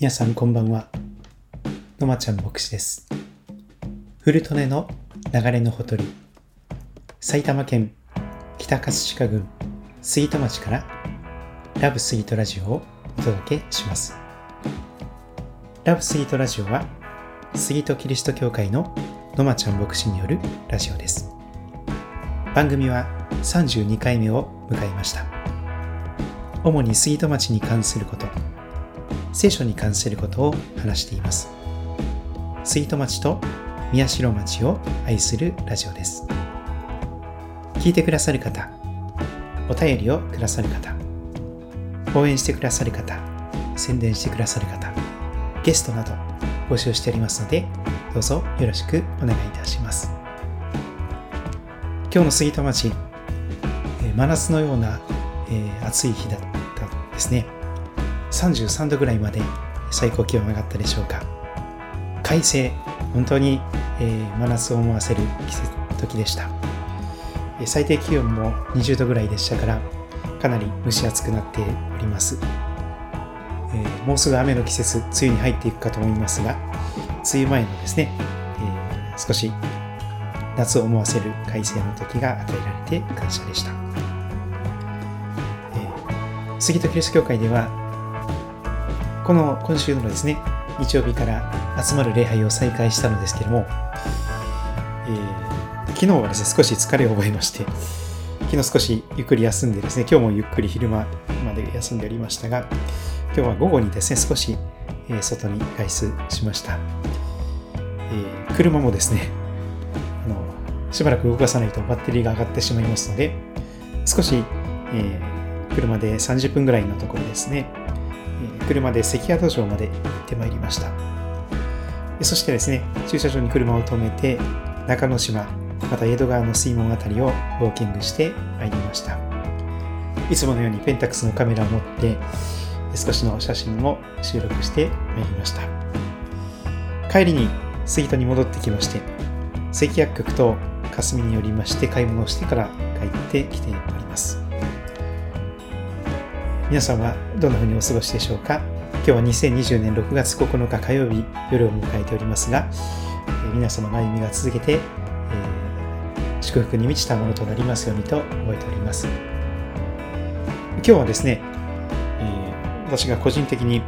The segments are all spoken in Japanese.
皆さんこんばんは。のまちゃん牧師です。古利根の流れのほとり、埼玉県北葛飾郡杉戸町からラブスイートラジオをお届けします。ラブスイートラジオは杉戸キリスト教会ののまちゃん牧師によるラジオです。番組は32回目を迎えました。主に杉戸町に関すること、聖書に関することを話しています。杉戸町と宮代町を愛するラジオです。聞いてくださる方、お便りをくださる方、応援してくださる方、宣伝してくださる方、ゲストなど募集しておりますので、どうぞよろしくお願いいたします。今日の杉戸町、えー真夏のような、えー暑い日だったんですね。33度ぐらいまで最高気温上がったでしょうか。快晴、本当に、えー真夏を思わせる季節時でした。最低気温も20度ぐらいでしたから、かなり蒸し暑くなっております。えーもうすぐ雨の季節、梅雨に入っていくかと思いますが、梅雨前のですね、えー少し夏を思わせる快晴の時が与えられて感謝でした。えー杉戸キリスト教会では、この今週のですね、日曜日から集まる礼拝を再開したのですけども、えー昨日はですね、少し疲れを覚えまして、昨日少しゆっくり休んでですね、今日もゆっくり昼間まで休んでおりましたが、今日は午後にですね、少し、えー外に外出しました。えー車もですね、あの、しばらく動かさないとバッテリーが上がってしまいますので、少し、え車で30分ぐらいのところですね、車で関宿城まで行ってまいりました。そしてですね、駐車場に車を止めて、中之島、また江戸川の水門あたりをウォーキングしてまいりました。いつものようにペンタックスのカメラを持って、少しの写真も収録してまいりました。帰りに杉戸に戻ってきまして、関薬局と霞によりまして買い物をしてから帰ってきております。皆さんはどんな風にお過ごしでしょうか？今日は2020年6月9日火曜日夜を迎えておりますが、えー皆様の歩みが続けて、えー祝福に満ちたものとなりますようにと覚えております。今日はですね、えー私が個人的に、え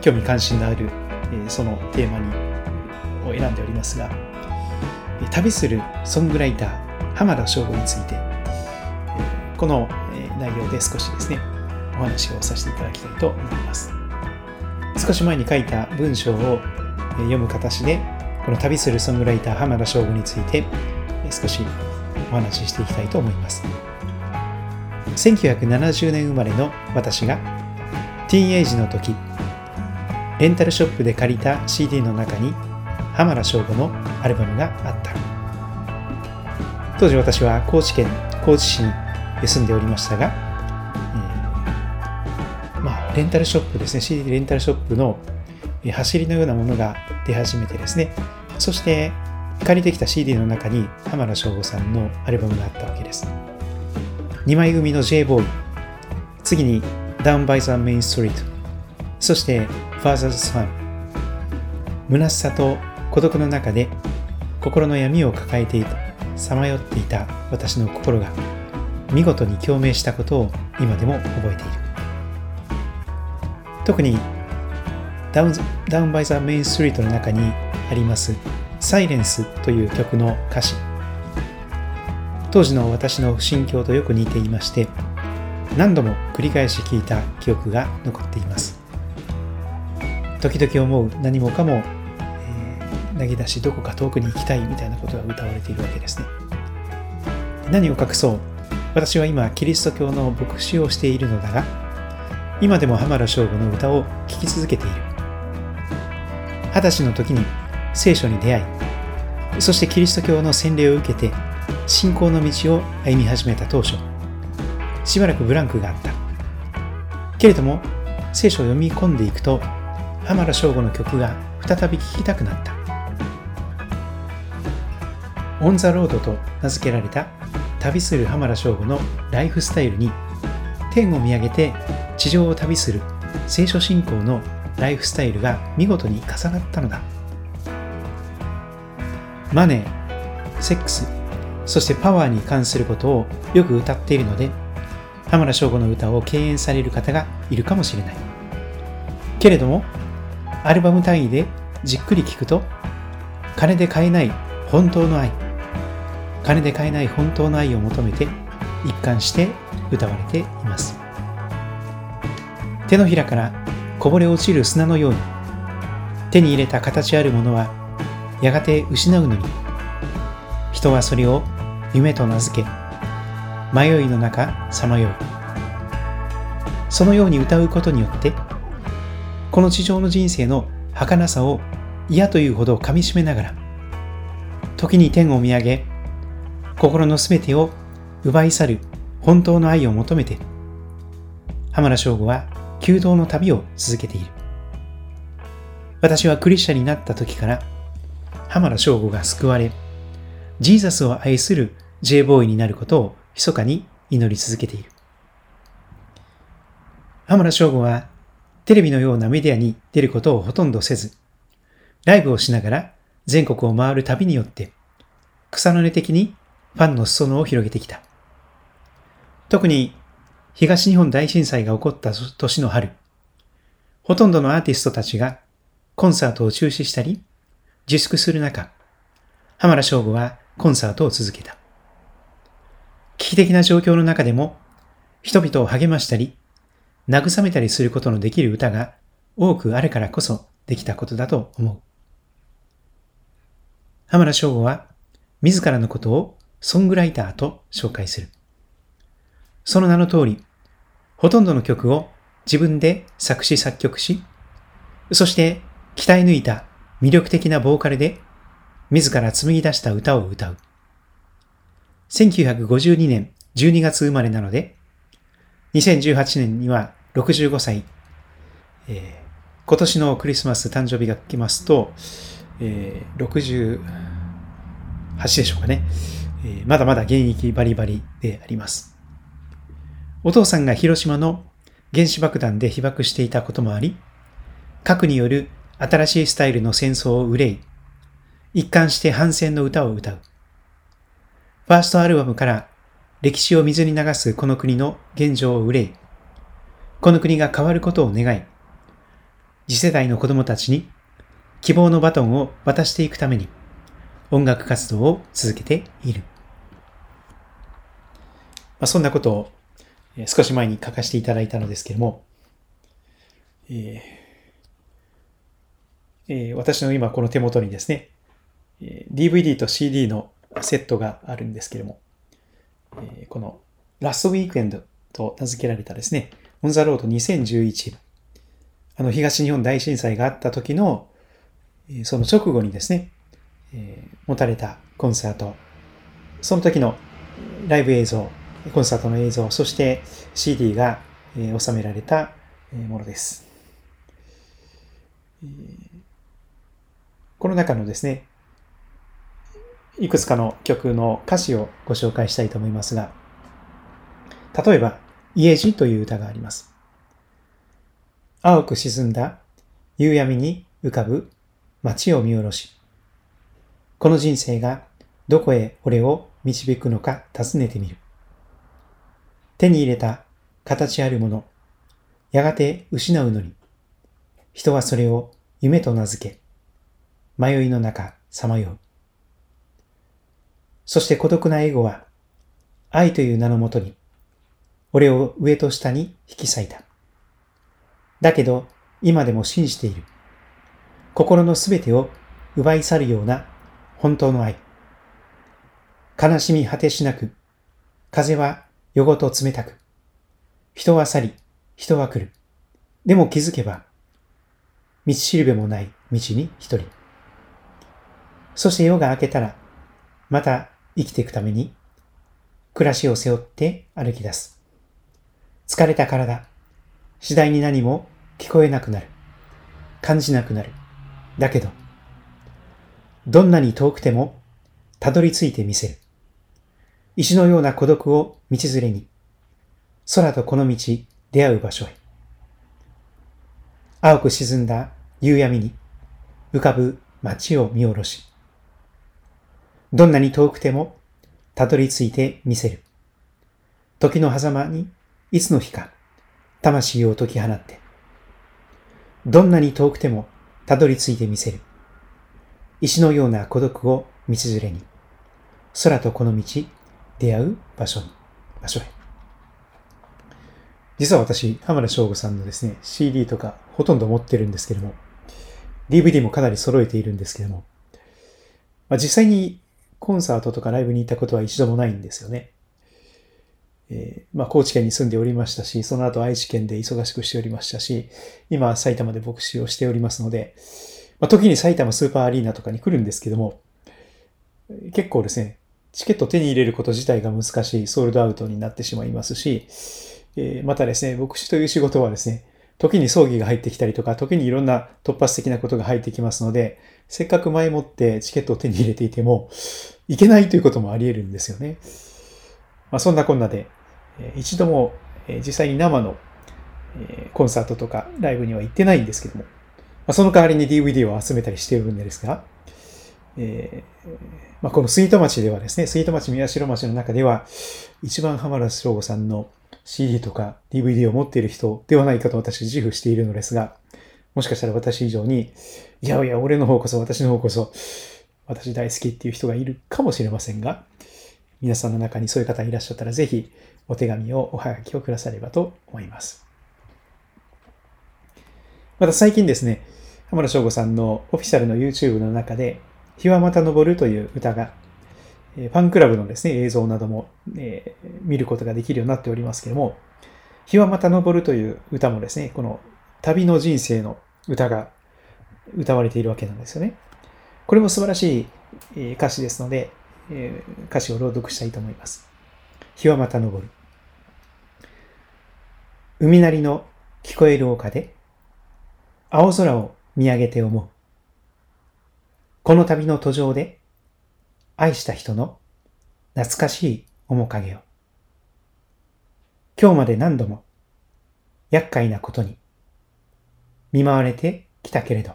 ー興味関心のある、えーそのテーマにを選んでおりますが、旅するソングライター浜田省吾について、この、内容で少しですね、お話をさせていただきたいと思います。少し前に書いた文章を読む形で、この旅するソングライター浜田省吾について少しお話ししていきたいと思います。1970年生まれの私がティーンエイジの時、レンタルショップで借りた CD の中に浜田省吾のアルバムがあった。当時私は高知県高知市に住んでおりましたが、えーまあ、レンタルショップですね、CD レンタルショップの走りのようなものが出始めてですね、そして借りてきた CD の中に浜田省吾さんのアルバムがあったわけです。2枚組の J-Boy、次に Down by the Main Street、そして Father's Son。虚しさと孤独の中で心の闇を抱えていた、さまよっていた私の心が見事に共鳴したことを今でも覚えている。特に Down, Down by the Main Street の中にあります Silence という曲の歌詞。当時の私の心境とよく似ていまして、何度も繰り返し聞いた記憶が残っています。時々思う何もかも、えー投げ出しどこか遠くに行きたいみたいなことが歌われているわけですね。何を隠そう私は今キリスト教の牧師をしているのだが今でも浜田省吾の歌を聴き続けている。二十歳の時に聖書に出会いそしてキリスト教の洗礼を受けて信仰の道を歩み始めた当初しばらくブランクがあった。けれども聖書を読み込んでいくと浜田省吾の曲が再び聴きたくなった。On the Road と名付けられた旅する浜田省吾のライフスタイルに天を見上げて地上を旅する聖書信仰のライフスタイルが見事に重なったのだ。マネーセックスそしてパワーに関することをよく歌っているので浜田省吾の歌を敬遠される方がいるかもしれない。けれどもアルバム単位でじっくり聴くと金で買えない本当の愛金で買えない本当の愛を求めて一貫して歌われています。手のひらからこぼれ落ちる砂のように手に入れた形あるものはやがて失うのに人はそれを夢と名付け迷いの中さまようそのように歌うことによってこの地上の人生の儚さを嫌というほどかみしめながら時に天を見上げ心のすべてを奪い去る本当の愛を求めて浜田省吾は弓道の旅を続けている。私はクリスチャンになった時から浜田省吾が救われジーザスを愛する J ボーイになることを密かに祈り続けている。浜田省吾はテレビのようなメディアに出ることをほとんどせずライブをしながら全国を回る旅によって草の根的にファンの裾野を広げてきた。特に東日本大震災が起こった年の春、ほとんどのアーティストたちがコンサートを中止したり自粛する中、浜田省吾はコンサートを続けた。危機的な状況の中でも人々を励ましたり慰めたりすることのできる歌が多くあるからこそできたことだと思う。浜田省吾は自らのことをソングライターと紹介する。その名の通り、ほとんどの曲を自分で作詞作曲し、そして鍛え抜いた魅力的なボーカルで自ら紡ぎ出した歌を歌う。1952年12月生まれなので、2018年には65歳、えー、今年のクリスマス誕生日が来ますと、えー、68でしょうかね。えまだまだ現役バリバリであります。お父さんが広島の原子爆弾で被爆していたこともあり、核による新しいスタイルの戦争を憂い、一貫して反戦の歌を歌う。ファーストアルバムから歴史を水に流すこの国の現状を憂い、この国が変わることを願い、次世代の子供たちに希望のバトンを渡していくために音楽活動を続けている。まあ、そんなことを少し前に書かせていただいたのですけれども、えーえー、私の今この手元にですね、DVD と CD のセットがあるんですけれども、えー、このラストウィークエンドと名付けられたですね、オンザロード2011、あの東日本大震災があった時の、その直後にですね、えー、持たれたコンサート、その時のライブ映像、コンサートの映像、そして CD が、えー、収められたものです。この中のですね、いくつかの曲の歌詞をご紹介したいと思いますが、例えば、家路という歌があります。青く沈んだ夕闇に浮かぶ街を見下ろし、この人生がどこへ俺を導くのか尋ねてみる。手に入れた形あるもの、やがて失うのに、人はそれを夢と名付け、迷いの中さまよう。そして孤独なエゴは、愛という名のもとに、俺を上と下に引き裂いた。だけど、今でも信じている。心のすべてを奪い去るような本当の愛。悲しみ果てしなく、風は夜ごと冷たく、人は去り、人は来る。でも気づけば、道しるべもない道に一人。そして夜が明けたら、また生きていくために、暮らしを背負って歩き出す。疲れた体、次第に何も聞こえなくなる。感じなくなる。だけど、どんなに遠くても、たどり着いてみせる。石のような孤独を道連れに、空とこの道、出会う場所へ。青く沈んだ夕闇に浮かぶ街を見下ろし、どんなに遠くてもたどり着いてみせる。時の狭間にいつの日か魂を解き放って、どんなに遠くてもたどり着いてみせる。石のような孤独を道連れに、空とこの道、出会う場所に、場所へ。実は私、浜田省吾さんのですね、CD とかほとんど持ってるんですけども、DVD もかなり揃えているんですけども、まあ、実際にコンサートとかライブに行ったことは一度もないんですよね。えー、まあ、高知県に住んでおりましたし、その後愛知県で忙しくしておりましたし、今埼玉で牧師をしておりますので、まあ、時に埼玉スーパーアリーナとかに来るんですけども、結構ですね、チケット手に入れること自体が難しい、ソールドアウトになってしまいますし、えー、またですね、牧師という仕事はですね、時に葬儀が入ってきたりとか、時にいろんな突発的なことが入ってきますので、せっかく前もってチケットを手に入れていても、いけないということもあり得るんですよね。まあ、そんなこんなで、一度も実際に生のコンサートとかライブには行ってないんですけども、ま、その代わりに DVD を集めたりしているんですが、えーまあ、この杉戸町ではですね、杉戸町宮代町の中では、一番浜田省吾さんの CD とか DVD を持っている人ではないかと私自負しているのですが、もしかしたら私以上に、いやいや、俺の方こそ、私の方こそ、私大好きっていう人がいるかもしれませんが、皆さんの中にそういう方いらっしゃったら、ぜひお手紙を、おはがきをくださればと思います。また最近ですね、浜田省吾さんのオフィシャルの YouTube の中で、日はまた昇るという歌がファンクラブのですね、映像なども、えー、見ることができるようになっておりますけれども、日はまた昇るという歌もですね、この旅の人生の歌が歌われているわけなんですよね。これも素晴らしい歌詞ですので、えー、歌詞を朗読したいと思います。日はまた昇る。海なりの聞こえる丘で、青空を見上げて思う。この旅の途上で、愛した人の懐かしい面影を。今日まで何度も厄介なことに見舞われてきたけれど、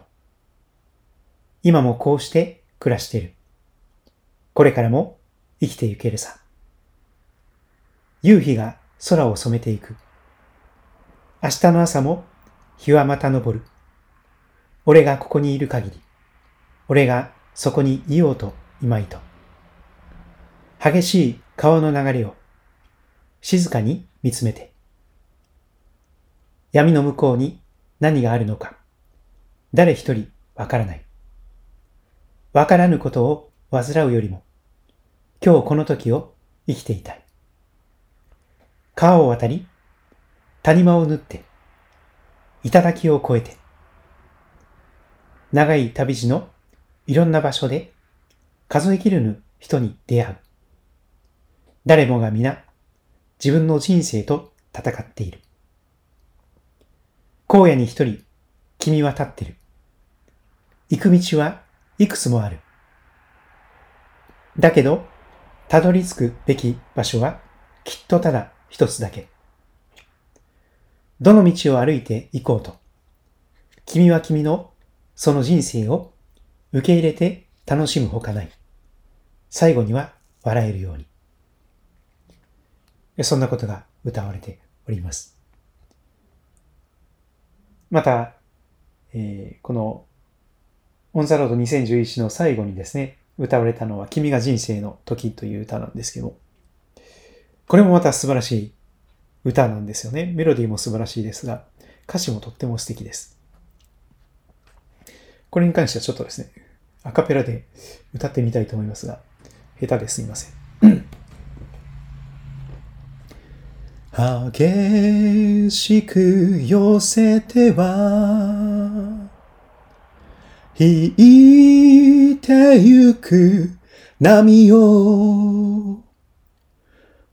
今もこうして暮らしている。これからも生きてゆけるさ。夕日が空を染めていく。明日の朝も日はまた昇る。俺がここにいる限り、俺がそこにいようと今いと。激しい川の流れを静かに見つめて、闇の向こうに何があるのか、誰一人わからない。わからぬことを煩うよりも、今日この時を生きていたい。川を渡り、谷間を縫って、頂を越えて、長い旅路のいろんな場所で数えきれぬ人に出会う。誰もが皆自分の人生と戦っている。荒野に一人君は立ってる。行く道はいくつもある。だけど、たどり着くべき場所はきっとただ一つだけ。どの道を歩いて行こうと、君は君のその人生を受け入れて楽しむほかない。最後には笑えるように。そんなことが歌われております。また、えー、このオンザロード2011の最後にですね、歌われたのは君が人生の時という歌なんですけど、これもまた素晴らしい歌なんですよね。メロディーも素晴らしいですが、歌詞もとっても素敵です。これに関してはちょっとですね、アカペラで歌ってみたいと思いますが、下手ですいません。激しく寄せては引いてゆく波を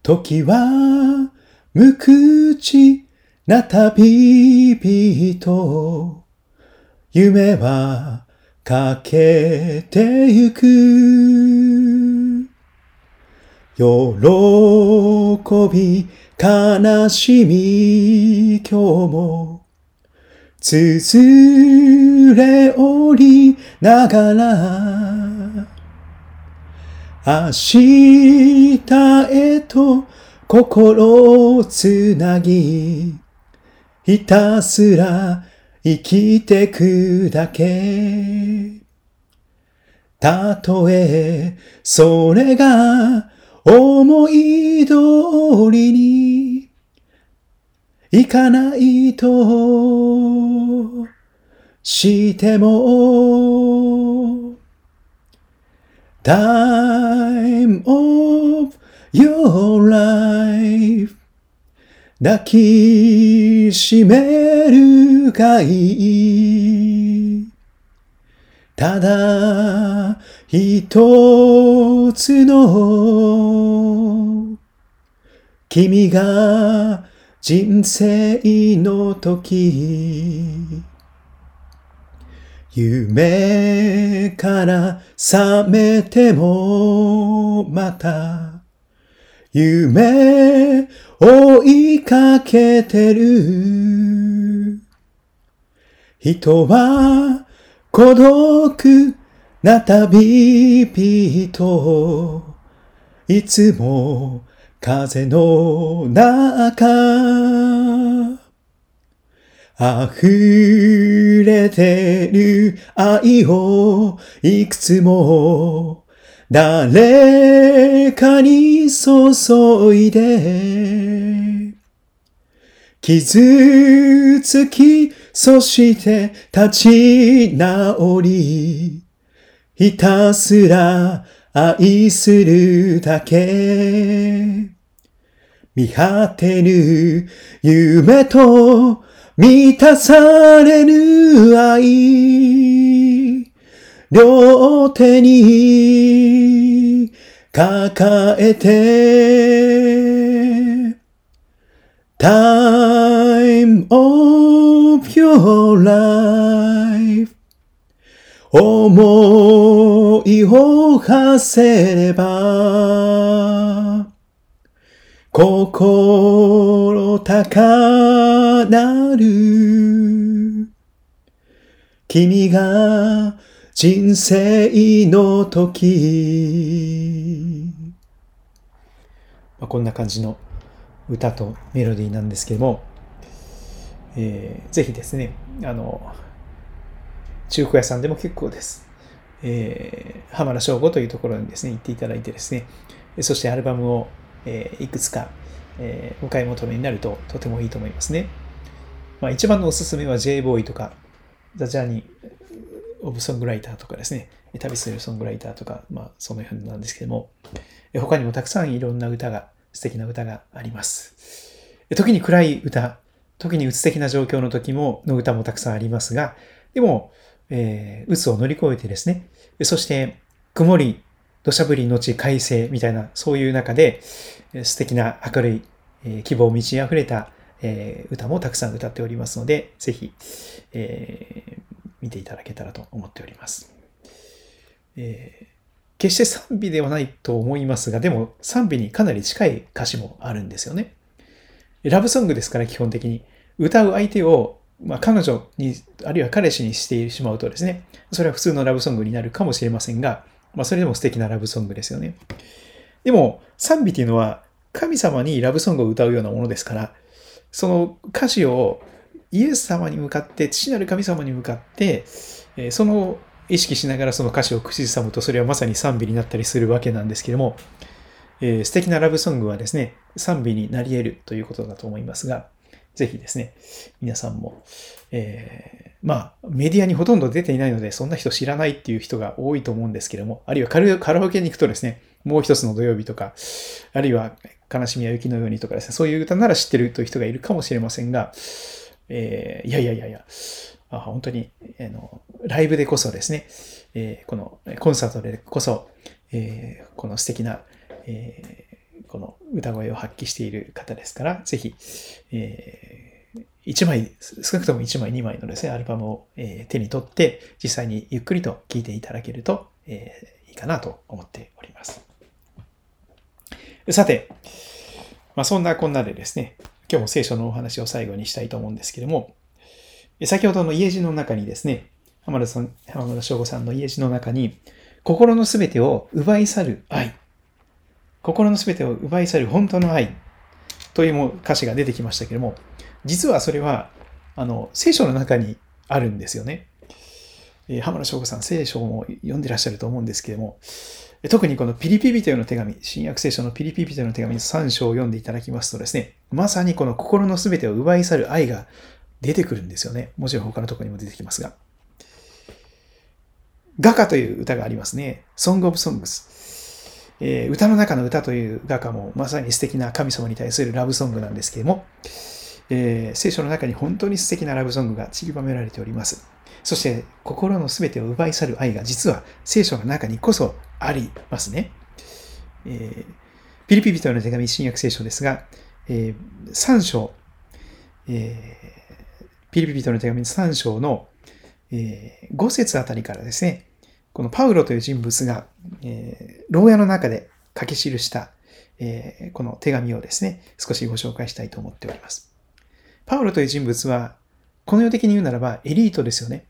時は無口な旅人夢はかけてゆく。喜び悲しみ今日も。つづれおりながら、明日へと心をつなぎ、ひたすら生きてくだけ。たとえ、それが思い通りにいかないとしても Time of your life 抱きしめるがいいただ一つの君が人生の時。夢から覚めてもまた。夢追いかけてる。人は孤独な旅人。いつも風の中。溢れてる愛をいくつも誰かに注いで傷つき、そして立ち直り、ひたすら愛するだけ。見果てぬ夢と満たされぬ愛。両手に抱えて Time of your life 思いを馳せれば心高なる。君が人生の時、まあ、こんな感じの歌とメロディーなんですけども、えー、ぜひですね、あの、中古屋さんでも結構です。えー、浜田省吾というところにですね、行っていただいてですね、そしてアルバムを、えー、いくつか、えー、お買い求めになるととてもいいと思いますね。まあ、一番のおすすめは J ボーイとか、ザ・ジャーニー、オブ・ソングライターとかですね、旅するソングライターとか、まあ、その辺なんですけども、他にもたくさんいろんな歌が、素敵な歌があります。時に暗い歌、時に鬱的な状況の時も、の歌もたくさんありますが、でも、えー、鬱を乗り越えてですね、そして、曇り、土砂降りのち快晴みたいな、そういう中で、素敵な明るい、えー、希望満ち溢れた、えー、歌もたくさん歌っておりますので、ぜひ、えー、見ていただけたらと思っております。えー、決して賛美ではないと思いますが、でも賛美にかなり近い歌詞もあるんですよね。ラブソングですから基本的に。歌う相手を、まあ、彼女に、あるいは彼氏にしてしまうとですね、それは普通のラブソングになるかもしれませんが、まあ、それでも素敵なラブソングですよね。でも、賛美っていうのは神様にラブソングを歌うようなものですから、その歌詞をイエス様に向かって、父なる神様に向かって、えその意識しながらその歌詞を口ずさむと、それはまさに賛美になったりするわけなんですけれども、えー、素敵なラブソングはですね、賛美になり得るということだと思いますが、ぜひですね、皆さんも、えー、まあ、メディアにほとんど出ていないので、そんな人知らないっていう人が多いと思うんですけれども、あるいはカラオケに行くとですね、もう一つの土曜日とか、あるいは悲しみや雪のようにとかですね、そういう歌なら知ってるという人がいるかもしれませんが、えー、いやいやいやいや、あ本当に、あの、ライブでこそですね、えー、このコンサートでこそ、えー、この素敵な、えー、この歌声を発揮している方ですから、ぜひ、えー、1枚、少なくとも1枚、2枚のですね、アルバムを、えー、手に取って、実際にゆっくりと聴いていただけると、えー、いいかなと思っております。さて、まあ、そんなこんなでですね、今日も聖書のお話を最後にしたいと思うんですけども、先ほどの家路の中にですね、浜田さん、浜田省吾さんの家路の中に、心のすべてを奪い去る愛。心のすべてを奪い去る本当の愛という歌詞が出てきましたけれども、実はそれは、あの、聖書の中にあるんですよね。え、浜田省吾さん、聖書も読んでらっしゃると思うんですけれども、特にこのピリピリというの手紙、新約聖書のピリピリというの手紙の3章を読んでいただきますとですね、まさにこの心のすべてを奪い去る愛が出てくるんですよね。もちろん他のところにも出てきますが。画家という歌がありますね。Song of Songs。えー、歌の中の歌という画家もまさに素敵な神様に対するラブソングなんですけれども、えー、聖書の中に本当に素敵なラブソングが散りばめられております。そして心の全てを奪い去る愛が実は聖書の中にこそありますね。えー、ピリピ人への手紙新約聖書ですが、えー、3章、えー、ピリピ人の手紙3章の、えー、5節あたりからですね、このパウロという人物が、えー、牢屋の中で書き記した、えー、この手紙をですね、少しご紹介したいと思っております。パウロという人物は、この世的に言うならばエリートですよね。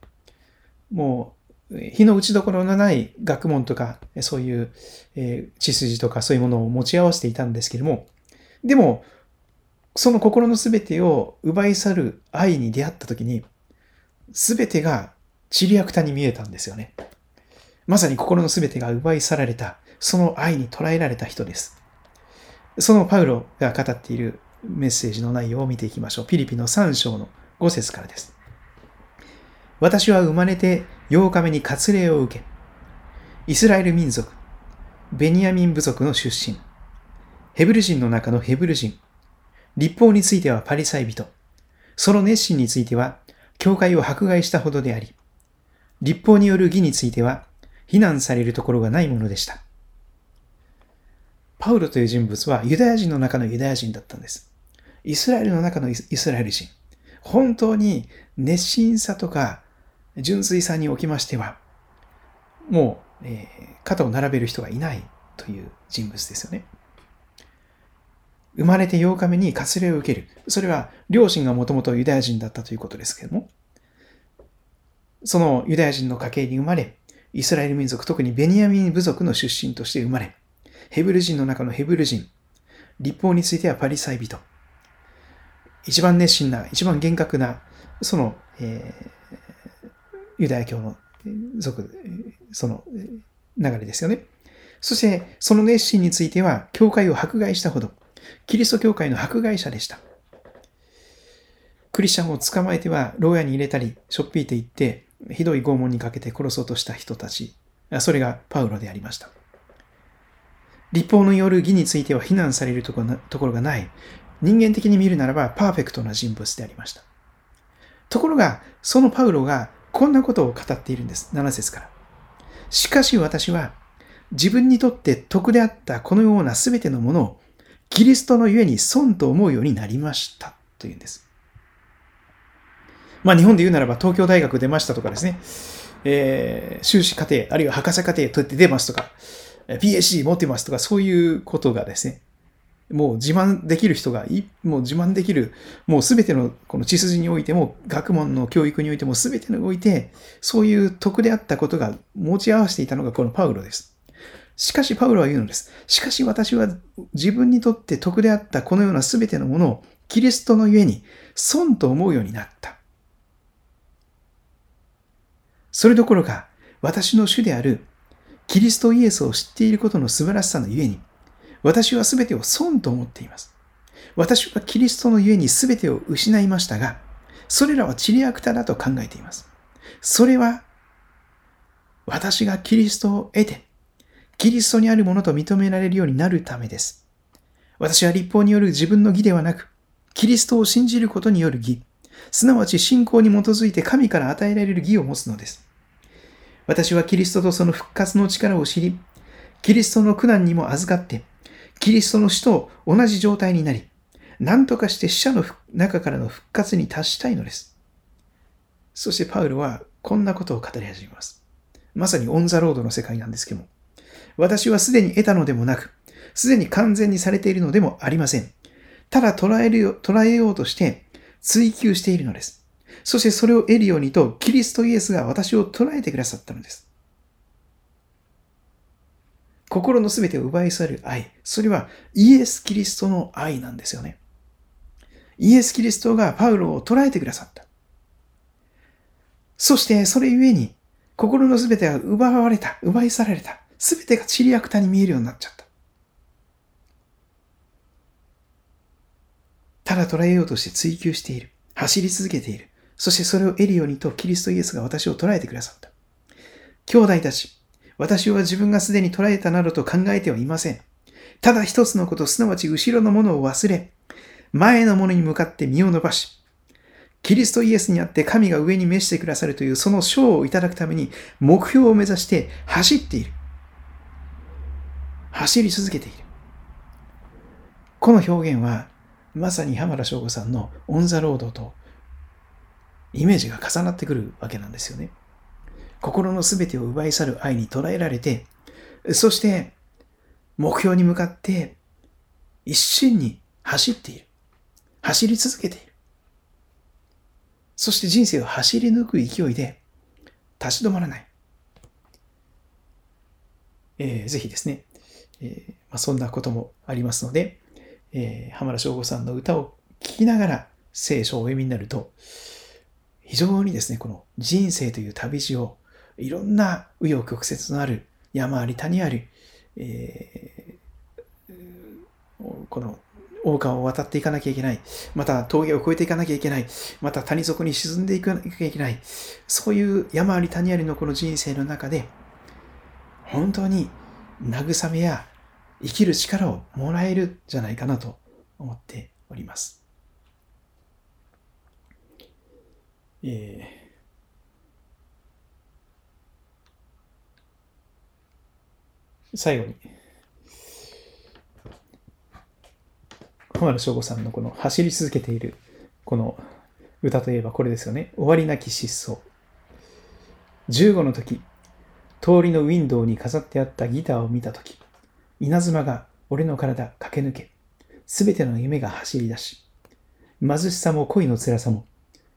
もう、日の打ちどころのない学問とか、そういう、えー、血筋とかそういうものを持ち合わせていたんですけれども、でも、その心のすべてを奪い去る愛に出会ったときに、すべてがチリアクタに見えたんですよね。まさに心のすべてが奪い去られた、その愛に捉えられた人です。そのパウロが語っているメッセージの内容を見ていきましょう。ピリピの3章の5節からです。私は生まれて8日目に割礼を受け、イスラエル民族、ベニヤミン部族の出身、ヘブル人の中のヘブル人、立法についてはパリサイ人、その熱心については教会を迫害したほどであり、立法による義については非難されるところがないものでした。パウロという人物はユダヤ人の中のユダヤ人だったんです。イスラエルの中のイスラエル人。本当に熱心さとか純粋さにおきましては、もう、えー、肩を並べる人がいないという人物ですよね。生まれて8日目に割礼を受ける。それは両親がもともとユダヤ人だったということですけれども、そのユダヤ人の家系に生まれ、イスラエル民族、特にベニヤミン部族の出身として生まれ、ヘブル人の中のヘブル人、立法についてはパリサイ人、一番熱心な、一番厳格な、その、えー、ユダヤ教の族、その流れですよね。そして、その熱心については、教会を迫害したほど、キリスト教会の迫害者でした。クリスチャンを捕まえては、牢屋に入れたり、しょっぴいていって、ひどい拷問にかけて殺そうとした人たち、それがパウロでありました。立法のよる義については非難されるところがない。人間的に見るならばパーフェクトな人物でありました。ところが、そのパウロがこんなことを語っているんです。7節から。しかし私は自分にとって得であったこのような全てのものをキリストのゆえに損と思うようになりましたというんです。まあ日本で言うならば東京大学出ましたとかですね、えー、修士課程、あるいは博士課程取って出ますとか、PhD 持ってますとか、そういうことがですね、もう自慢できる人がい、もう自慢できる、もうすべてのこの血筋においても、学問の教育においても、すべてにおいて、そういう徳であったことが持ち合わせていたのがこのパウロです。しかしパウロは言うのです。しかし私は自分にとって徳であったこのようなすべてのものをキリストのゆえに損と思うようになった。それどころか私の主であるキリストイエスを知っていることの素晴らしさのゆえに私は全てを損と思っています。私はキリストのゆえに全てを失いましたが、それらはチリアクタだと考えています。それは、私がキリストを得て、キリストにあるものと認められるようになるためです。私は立法による自分の義ではなく、キリストを信じることによる義、すなわち信仰に基づいて神から与えられる義を持つのです。私はキリストとその復活の力を知り、キリストの苦難にも預かって、キリストの死と同じ状態になり、何とかして死者の中からの復活に達したいのです。そしてパウルはこんなことを語り始めます。まさにオンザロードの世界なんですけども、私はすでに得たのでもなく、すでに完全にされているのでもありません。ただ捉えるよ捉えようとして追求しているのです。そしてそれを得るようにと、キリストイエスが私を捉えてくださったのです。心のすべてを奪い去る愛。それはイエス・キリストの愛なんですよね。イエス・キリストがパウロを捉えてくださった。そしてそれゆえに、心のすべてが奪われた、奪い去られた。すべてがチリアクタに見えるようになっちゃった。ただ捉えようとして追求している。走り続けている。そしてそれを得るようにとキリストイエスが私を捉えてくださった。兄弟たち、私は自分がすでに捉えたなどと考えてはいません。ただ一つのこと、すなわち後ろのものを忘れ、前のものに向かって身を伸ばし、キリストイエスにあって神が上に召してくださるというその賞をいただくために目標を目指して走っている。走り続けている。この表現はまさに浜田省吾さんの On The Road とイメージが重なってくるわけなんですよね。心のすべてを奪い去る愛に捉えられて、そして目標に向かって一心に走っている。走り続けている。そして人生を走り抜く勢いで立ち止まらない。えー、ぜひですね、えーまあ、そんなこともありますので、えー、浜田省吾さんの歌を聴きながら聖書をお読みになると、非常にですね、この人生という旅路をいろんな紆余曲折のある山あり谷あり、えー、この大川を渡っていかなきゃいけない。また峠を越えていかなきゃいけない。また谷底に沈んでいかなきゃいけない。そういう山あり谷ありのこの人生の中で、本当に慰めや生きる力をもらえるんじゃないかなと思っております。えー、最後に、浜田省吾さんのこの走り続けているこの歌といえばこれですよね。終わりなき失踪。15の時、通りのウィンドウに飾ってあったギターを見た時、稲妻が俺の体駆け抜け、すべての夢が走り出し、貧しさも恋の辛さも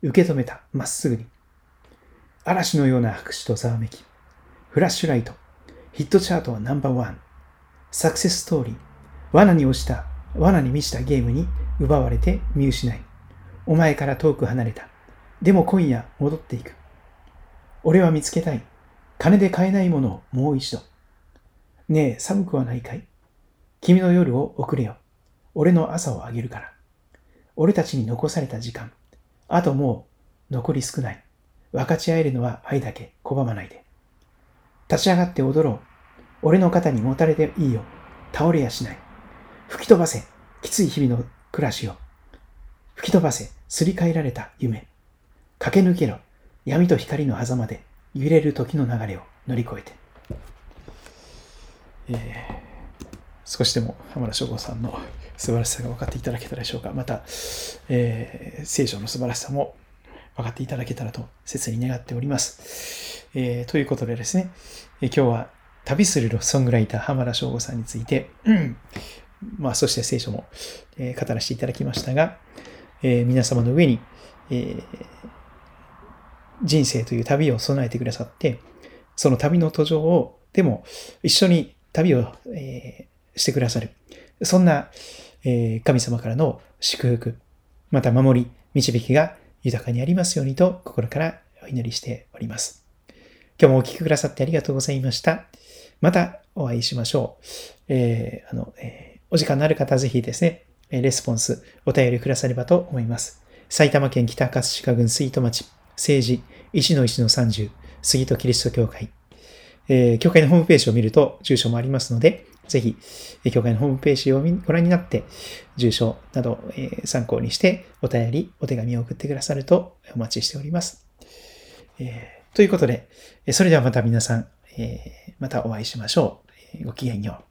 受け止めた、まっすぐに。嵐のような拍手とざわめき、フラッシュライト、ヒットチャートはナンバーワン、サクセスストーリー、罠に落ちた罠に満ちたゲームに奪われて見失い、お前から遠く離れた。でも今夜戻っていく。俺は見つけたい。金で買えないものをもう一度。ねえ、寒くはないかい？君の夜を送れよ。俺の朝をあげるから。俺たちに残された時間。あともう残り少ない。分かち合えるのは愛だけ拒まないで。立ち上がって踊ろう。俺の肩にもたれていいよ。倒れやしない。吹き飛ばせ、きつい日々の暮らしを。吹き飛ばせ、すり替えられた夢。駆け抜けろ、闇と光の狭間で揺れる時の流れを乗り越えて。えー、少しでも浜田省吾さんの素晴らしさが分かっていただけたでしょうか。また、えー、聖書の素晴らしさも分かっていただけたらと切に願っております。えー、ということでですね、え今日は旅するソングライター浜田省吾さんについて、うん、まあ、そして聖書も、えー、語らせていただきましたが、え、皆様の上に、え、人生という旅を備えてくださって、その旅の途上を、でも一緒に旅を、え、してくださる。そんな、え、神様からの祝福、また守り、導きが豊かにありますようにと心からお祈りしております。今日もお聴きくださってありがとうございました。またお会いしましょう。えー、あの、えーお時間のある方はぜひですね、レスポンス、お便りくださればと思います。埼玉県北葛飾郡杉戸町、政治、石の石の30、杉戸キリスト教会。えー、教会のホームページを見ると住所もありますので、ぜひ、教会のホームページをご覧になって、住所など、え、参考にして、お便り、お手紙を送ってくださるとお待ちしております。え、ということで、それではまた皆さん、えー、またお会いしましょう。ごきげんよう。